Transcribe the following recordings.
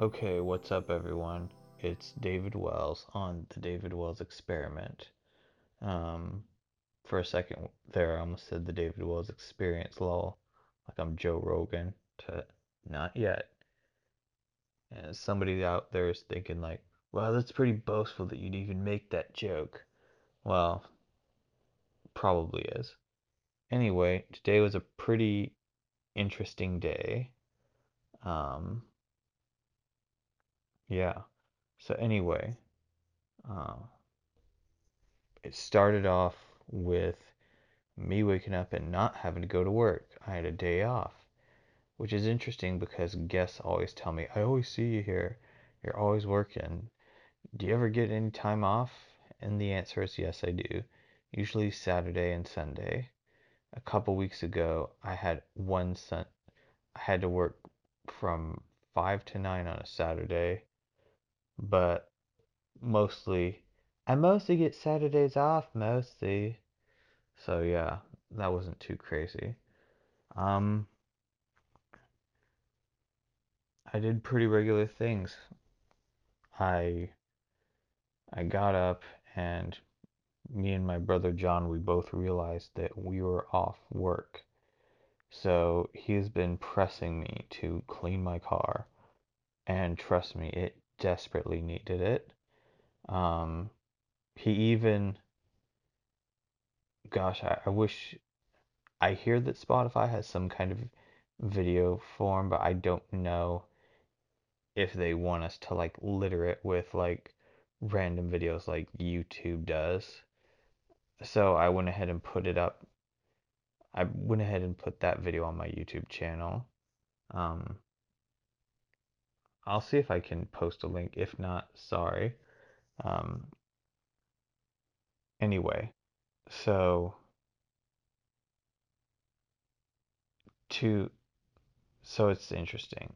Okay, what's up, everyone? It's David Wells on the David Wells Experiment. Um, for a second there, I almost said the David Wells Experience, lol, like I'm Joe Rogan. To not yet. And somebody out there is thinking like, "Well, that's pretty boastful that you'd even make that joke." Well, probably is. Anyway, today was a pretty interesting day. Um, yeah. So anyway, uh, it started off with me waking up and not having to go to work. I had a day off, which is interesting because guests always tell me, I always see you here. You're always working. Do you ever get any time off? And the answer is yes, I do. Usually Saturday and Sunday. A couple weeks ago, I had one sun. I had to work from 5 to 9 on a Saturday, but mostly I mostly get Saturdays off mostly. So yeah, that wasn't too crazy. Um, I did pretty regular things. I I got up and me and my brother John, we both realized that we were off work. So he's been pressing me to clean my car, and trust me, it desperately needed it. Um, he even, gosh, I, I wish I hear that Spotify has some kind of video form, but I don't know if they want us to like litter it with like random videos like YouTube does. So I went ahead and put it up. I went ahead and put that video on my YouTube channel. Um, I'll see if I can post a link. If not, sorry. Um, anyway, so to so it's interesting.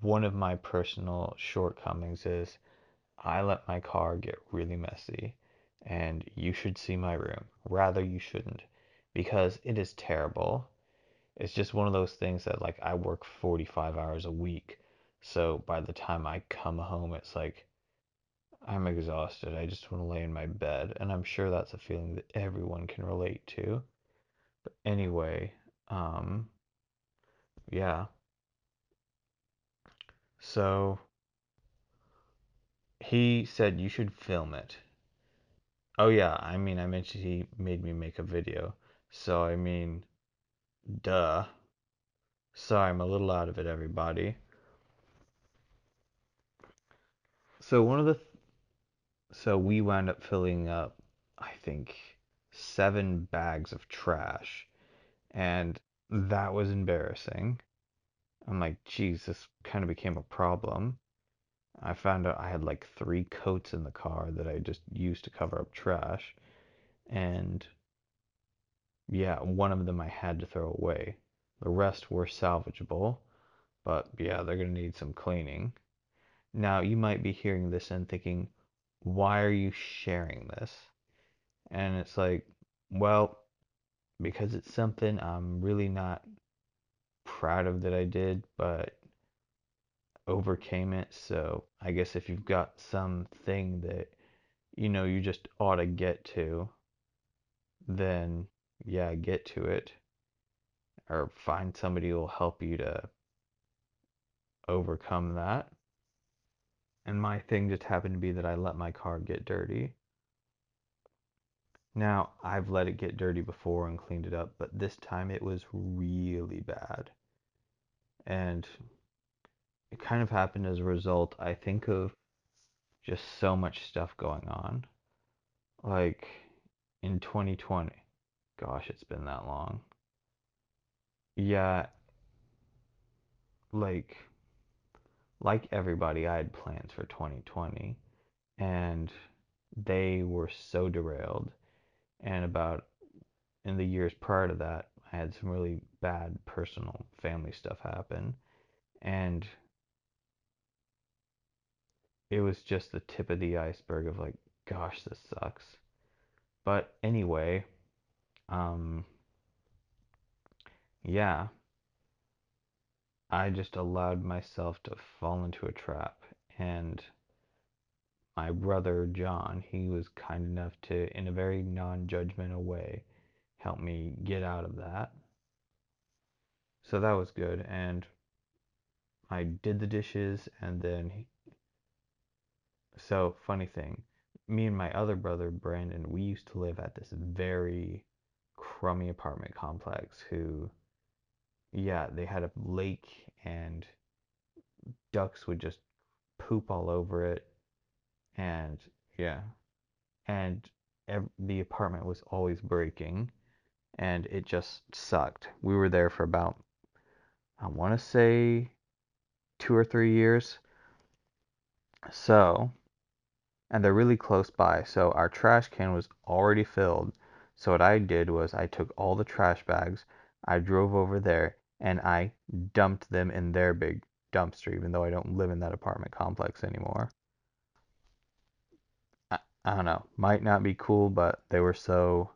One of my personal shortcomings is I let my car get really messy, and you should see my room. Rather, you shouldn't, because it is terrible. It's just one of those things that, like, I work 45 hours a week, so by the time I come home, it's like I'm exhausted. I just want to lay in my bed, and I'm sure that's a feeling that everyone can relate to. But anyway, um, yeah. So he said you should film it. Oh yeah, I mean, I mentioned he made me make a video. So I mean, duh. Sorry, I'm a little out of it, everybody. So one of the th- so we wound up filling up, I think, seven bags of trash, and that was embarrassing. I'm like, geez, this kind of became a problem. I found out I had like three coats in the car that I just used to cover up trash, and yeah, one of them I had to throw away. The rest were salvageable, but yeah, they're gonna need some cleaning. Now, you might be hearing this and thinking, why are you sharing this? And it's like, well, because it's something I'm really not proud of that I did, but overcame it. So I guess if you've got something that you know you just ought to get to, then yeah, get to it. Or find somebody who will help you to overcome that. And my thing just happened to be that I let my car get dirty. Now, I've let it get dirty before and cleaned it up, but this time it was really bad. And it kind of happened as a result, I think, of just so much stuff going on. Like in 2020. Gosh, it's been that long. Yeah, like like everybody, I had plans for 2020 and they were so derailed. And about in the years prior to that, I had some really bad personal family stuff happen. And it was just the tip of the iceberg of like, gosh, this sucks. But anyway, um, yeah. I just allowed myself to fall into a trap. And my brother John, he was kind enough to, in a very non judgmental way, help me get out of that. So that was good. And I did the dishes, and then. He... So, funny thing, me and my other brother Brandon, we used to live at this very crummy apartment complex who yeah, they had a lake and ducks would just poop all over it. And yeah, and ev- the apartment was always breaking and it just sucked. We were there for about, I want to say, two or three years. So, and they're really close by. So our trash can was already filled. So what I did was I took all the trash bags, I drove over there, and I dumped them in their big dumpster, even though I don't live in that apartment complex anymore. I, I don't know, might not be cool, but they were so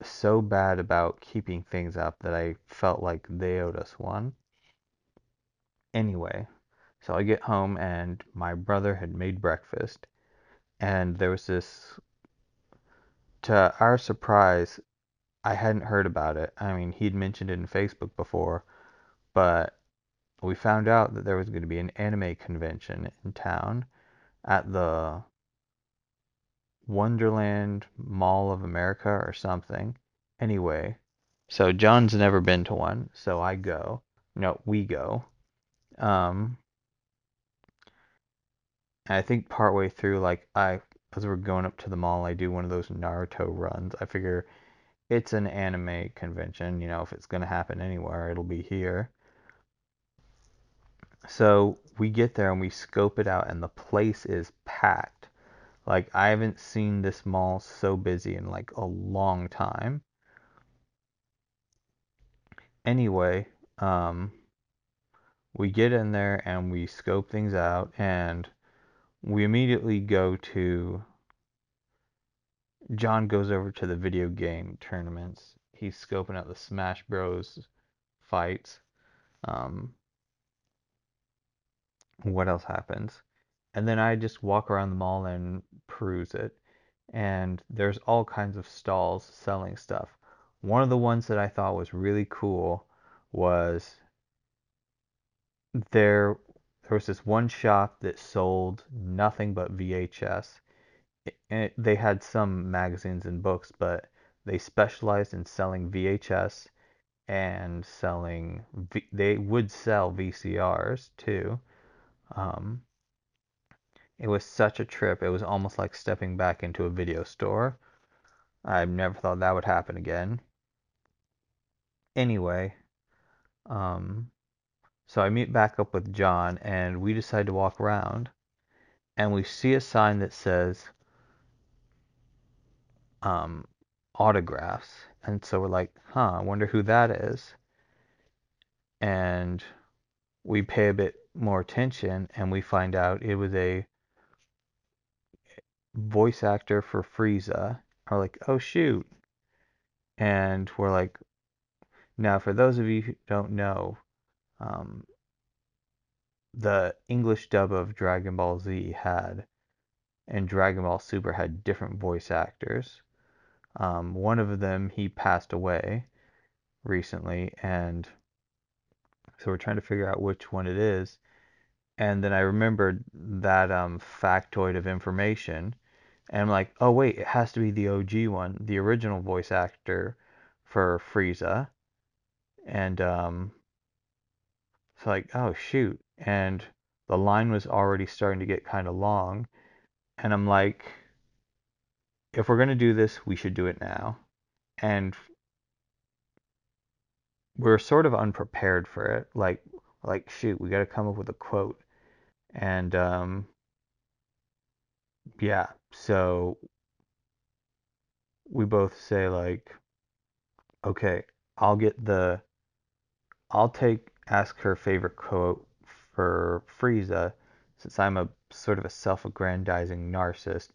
so bad about keeping things up that I felt like they owed us one. Anyway, so I get home and my brother had made breakfast, and there was this. To our surprise, I hadn't heard about it. I mean, he'd mentioned it in Facebook before, but we found out that there was going to be an anime convention in town at the Wonderland Mall of America or something. Anyway, so John's never been to one, so I go. No, we go. Um, I think partway through, like I, as we're going up to the mall, I do one of those Naruto runs. I figure it's an anime convention. You know, if it's gonna happen anywhere, it'll be here. So we get there and we scope it out, and the place is packed. Like I haven't seen this mall so busy in like a long time. Anyway, um, we get in there and we scope things out, and we immediately go to John goes over to the video game tournaments. He's scoping out the Smash Bros. fights. Um, what else happens? And then I just walk around the mall and peruse it. And there's all kinds of stalls selling stuff. One of the ones that I thought was really cool was there there was this one shop that sold nothing but VHS. It, they had some magazines and books, but they specialized in selling VHS and selling. V, they would sell VCRs too. Um, it was such a trip. It was almost like stepping back into a video store. I never thought that would happen again. Anyway, um, so I meet back up with John and we decide to walk around and we see a sign that says um, autographs. And so we're like, huh, I wonder who that is. And we pay a bit more attention and we find out it was a voice actor for Frieza. Are like, oh shoot. And we're like, now for those of you who don't know, um, the English dub of Dragon Ball Z had and Dragon Ball Super had different voice actors. Um, one of them he passed away recently, and so we're trying to figure out which one it is. And then I remembered that um, factoid of information, and I'm like, oh wait, it has to be the OG one, the original voice actor for Frieza. And um, it's like, oh shoot. And the line was already starting to get kind of long. And I'm like, if we're going to do this, we should do it now. And we're sort of unprepared for it. Like, like shoot, we got to come up with a quote. And um, yeah, so we both say like, okay, I'll get the I'll take ask her favorite quote for Frieza, since I'm a sort of a self-aggrandizing narcissist.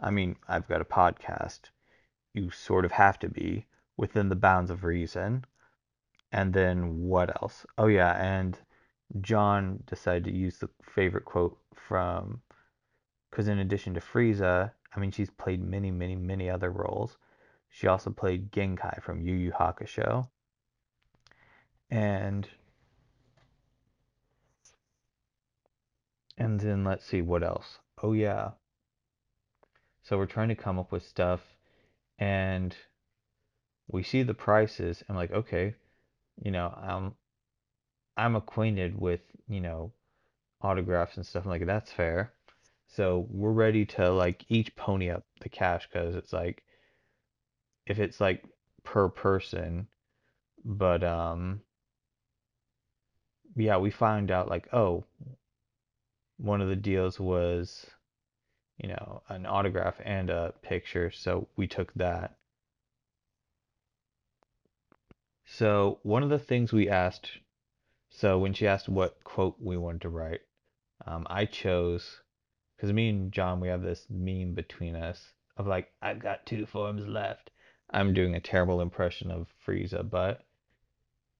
I mean, I've got a podcast. You sort of have to be within the bounds of reason. And then what else? Oh yeah, and John decided to use the favorite quote from because in addition to Frieza, I mean she's played many, many, many other roles. She also played Genkai from Yu Yu Hakusho. And and then let's see what else. Oh yeah. So we're trying to come up with stuff and we see the prices and like okay, you know, I'm I'm acquainted with, you know, autographs and stuff I'm like that's fair. So we're ready to like each pony up the cash because it's like if it's like per person, but um yeah, we find out like oh, one of the deals was you know, an autograph and a picture, so we took that. So one of the things we asked, so when she asked what quote we wanted to write, um, I chose because me and John we have this meme between us of like I've got two forms left. I'm doing a terrible impression of Frieza, but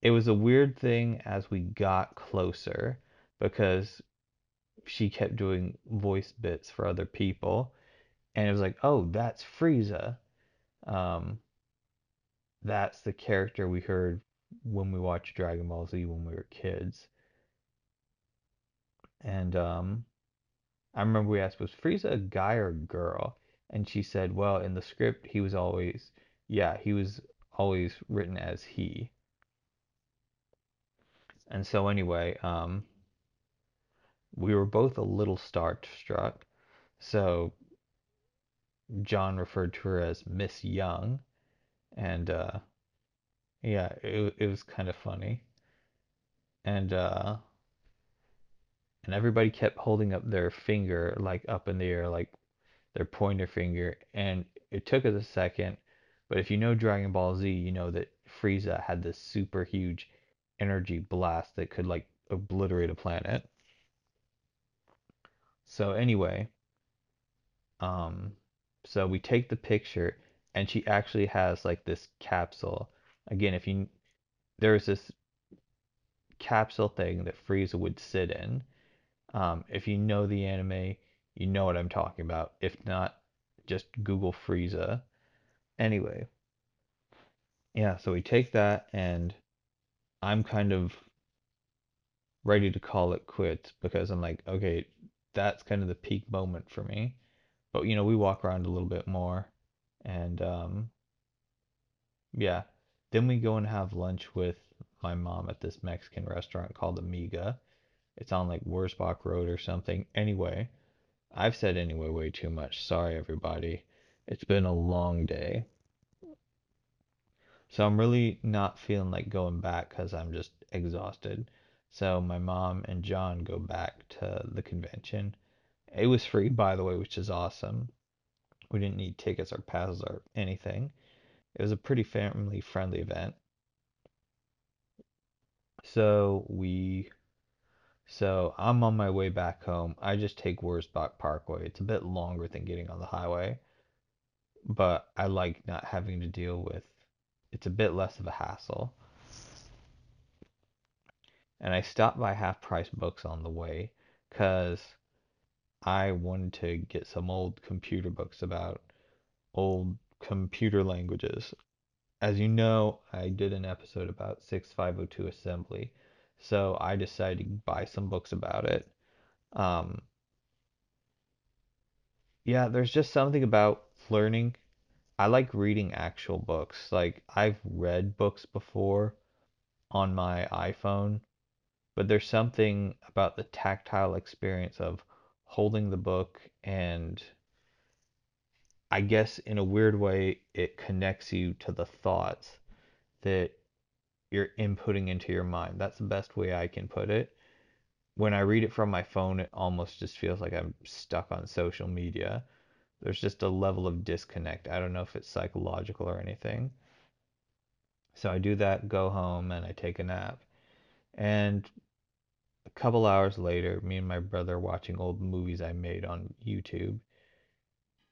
it was a weird thing as we got closer because she kept doing voice bits for other people, and it was like, oh, that's Frieza. Um, that's the character we heard when we watched Dragon Ball Z when we were kids. And um, I remember we asked, was Frieza a guy or a girl? And she said, well, in the script, he was always, yeah, he was always written as he. And so, anyway, um, we were both a little starstruck. So John referred to her as Miss Young, and uh, yeah, it it was kind of funny, and uh, and everybody kept holding up their finger like up in the air, like their pointer finger, and it took us a second, but if you know Dragon Ball Z, you know that Frieza had this super huge energy blast that could like obliterate a planet. So anyway, um, so we take the picture, and she actually has like this capsule. Again, if you there's this capsule thing that Frieza would sit in. Um, if you know the anime, you know what I'm talking about. If not, just Google Frieza. Anyway, yeah, so we take that, and I'm kind of ready to call it quits because I'm like, okay, that's kind of the peak moment for me. But you know, we walk around a little bit more, and um, yeah. Then we go and have lunch with my mom at this Mexican restaurant called Amiga. It's on like Wurzbach Road or something. Anyway, I've said anyway way too much. Sorry, everybody. It's been a long day. So I'm really not feeling like going back because I'm just exhausted. So my mom and John go back to the convention. It was free, by the way, which is awesome. We didn't need tickets or passes or anything. It was a pretty family friendly event. So we so I'm on my way back home. I just take Wurzbach Parkway. It's a bit longer than getting on the highway, but I like not having to deal with it's a bit less of a hassle. And I stopped by Half Price Books on the way because I wanted to get some old computer books about old computer languages. As you know, I did an episode about 6502 assembly, so I decided to buy some books about it. Um, yeah, there's just something about learning. I like reading actual books. Like, I've read books before on my iPhone, but there's something about the tactile experience of holding the book and I guess in a weird way it connects you to the thoughts that you're inputting into your mind. That's the best way I can put it. When I read it from my phone, it almost just feels like I'm stuck on social media. There's just a level of disconnect. I don't know if it's psychological or anything. So I do that, go home, and I take a nap. And a couple hours later, me and my brother watching old movies I made on YouTube.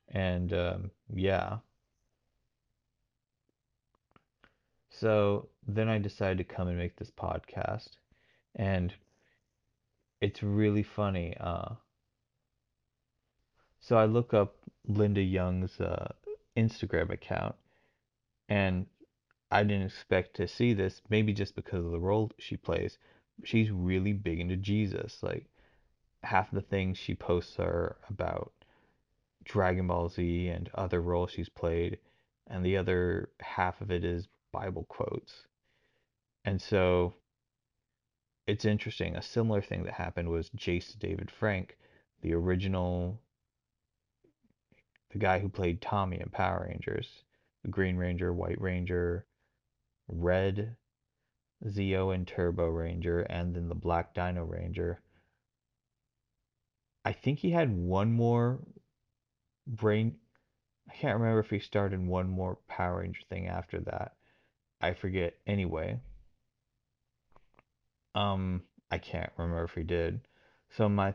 And um, yeah. So then I decided to come and make this podcast, and it's really funny. Uh, so I look up Linda Young's uh, Instagram account, and I didn't expect to see this, maybe just because of the role she plays. She's really big into Jesus. Like half of the things she posts are about Dragon Ball Z and other roles she's played, and the other half of it is Bible quotes. And so it's interesting. A similar thing that happened was Jason David Frank, the original, the guy who played Tommy in Power Rangers, the Green Ranger, White Ranger, Red, Zeo and Turbo Ranger, and then the Black Dino Ranger. I think he had one more brain. I can't remember if he started one more Power Ranger thing after that. I forget. Anyway, um, I can't remember if he did. So in my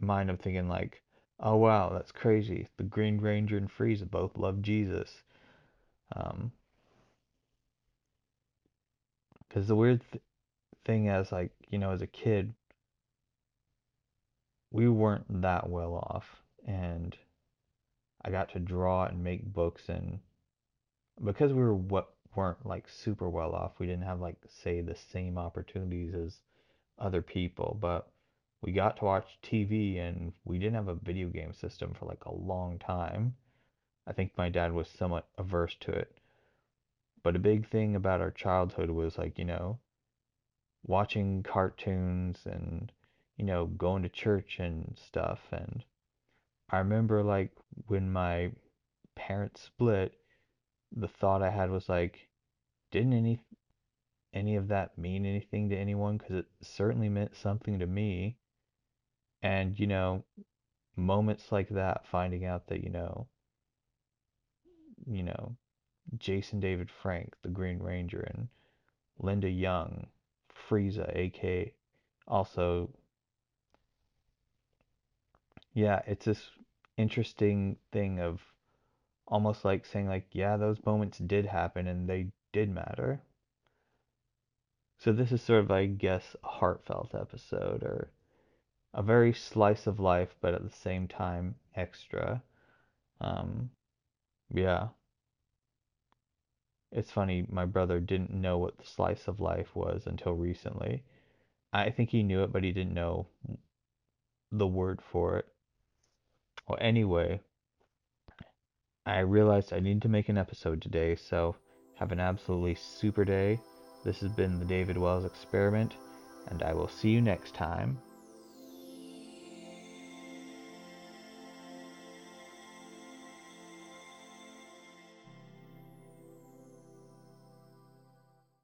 mind, I'm thinking like, oh wow, that's crazy. The Green Ranger and Frieza both love Jesus. Um, because the weird th- thing as like you know as a kid, we weren't that well off, and I got to draw and make books, and because we were what weren't like super well off, we didn't have like say the same opportunities as other people, but we got to watch TV and we didn't have a video game system for like a long time. I think my dad was somewhat averse to it. But a big thing about our childhood was like, you know, watching cartoons and, you know, going to church and stuff. And I remember like when my parents split, the thought I had was like, didn't any any of that mean anything to anyone? Because it certainly meant something to me. And, you know, moments like that, finding out that, you know, you know, Jason David Frank, the Green Ranger, and Linda Young, Frieza, AK, also, yeah, it's this interesting thing of almost like saying like, yeah, those moments did happen and they did matter. So this is sort of, I guess, a heartfelt episode or a very slice of life, but at the same time extra. Um, yeah. It's funny, my brother didn't know what the slice of life was until recently. I think he knew it, but he didn't know the word for it. Well, anyway, I realized I need to make an episode today, so have an absolutely super day. This has been the David Wells Experiment, and I will see you next time.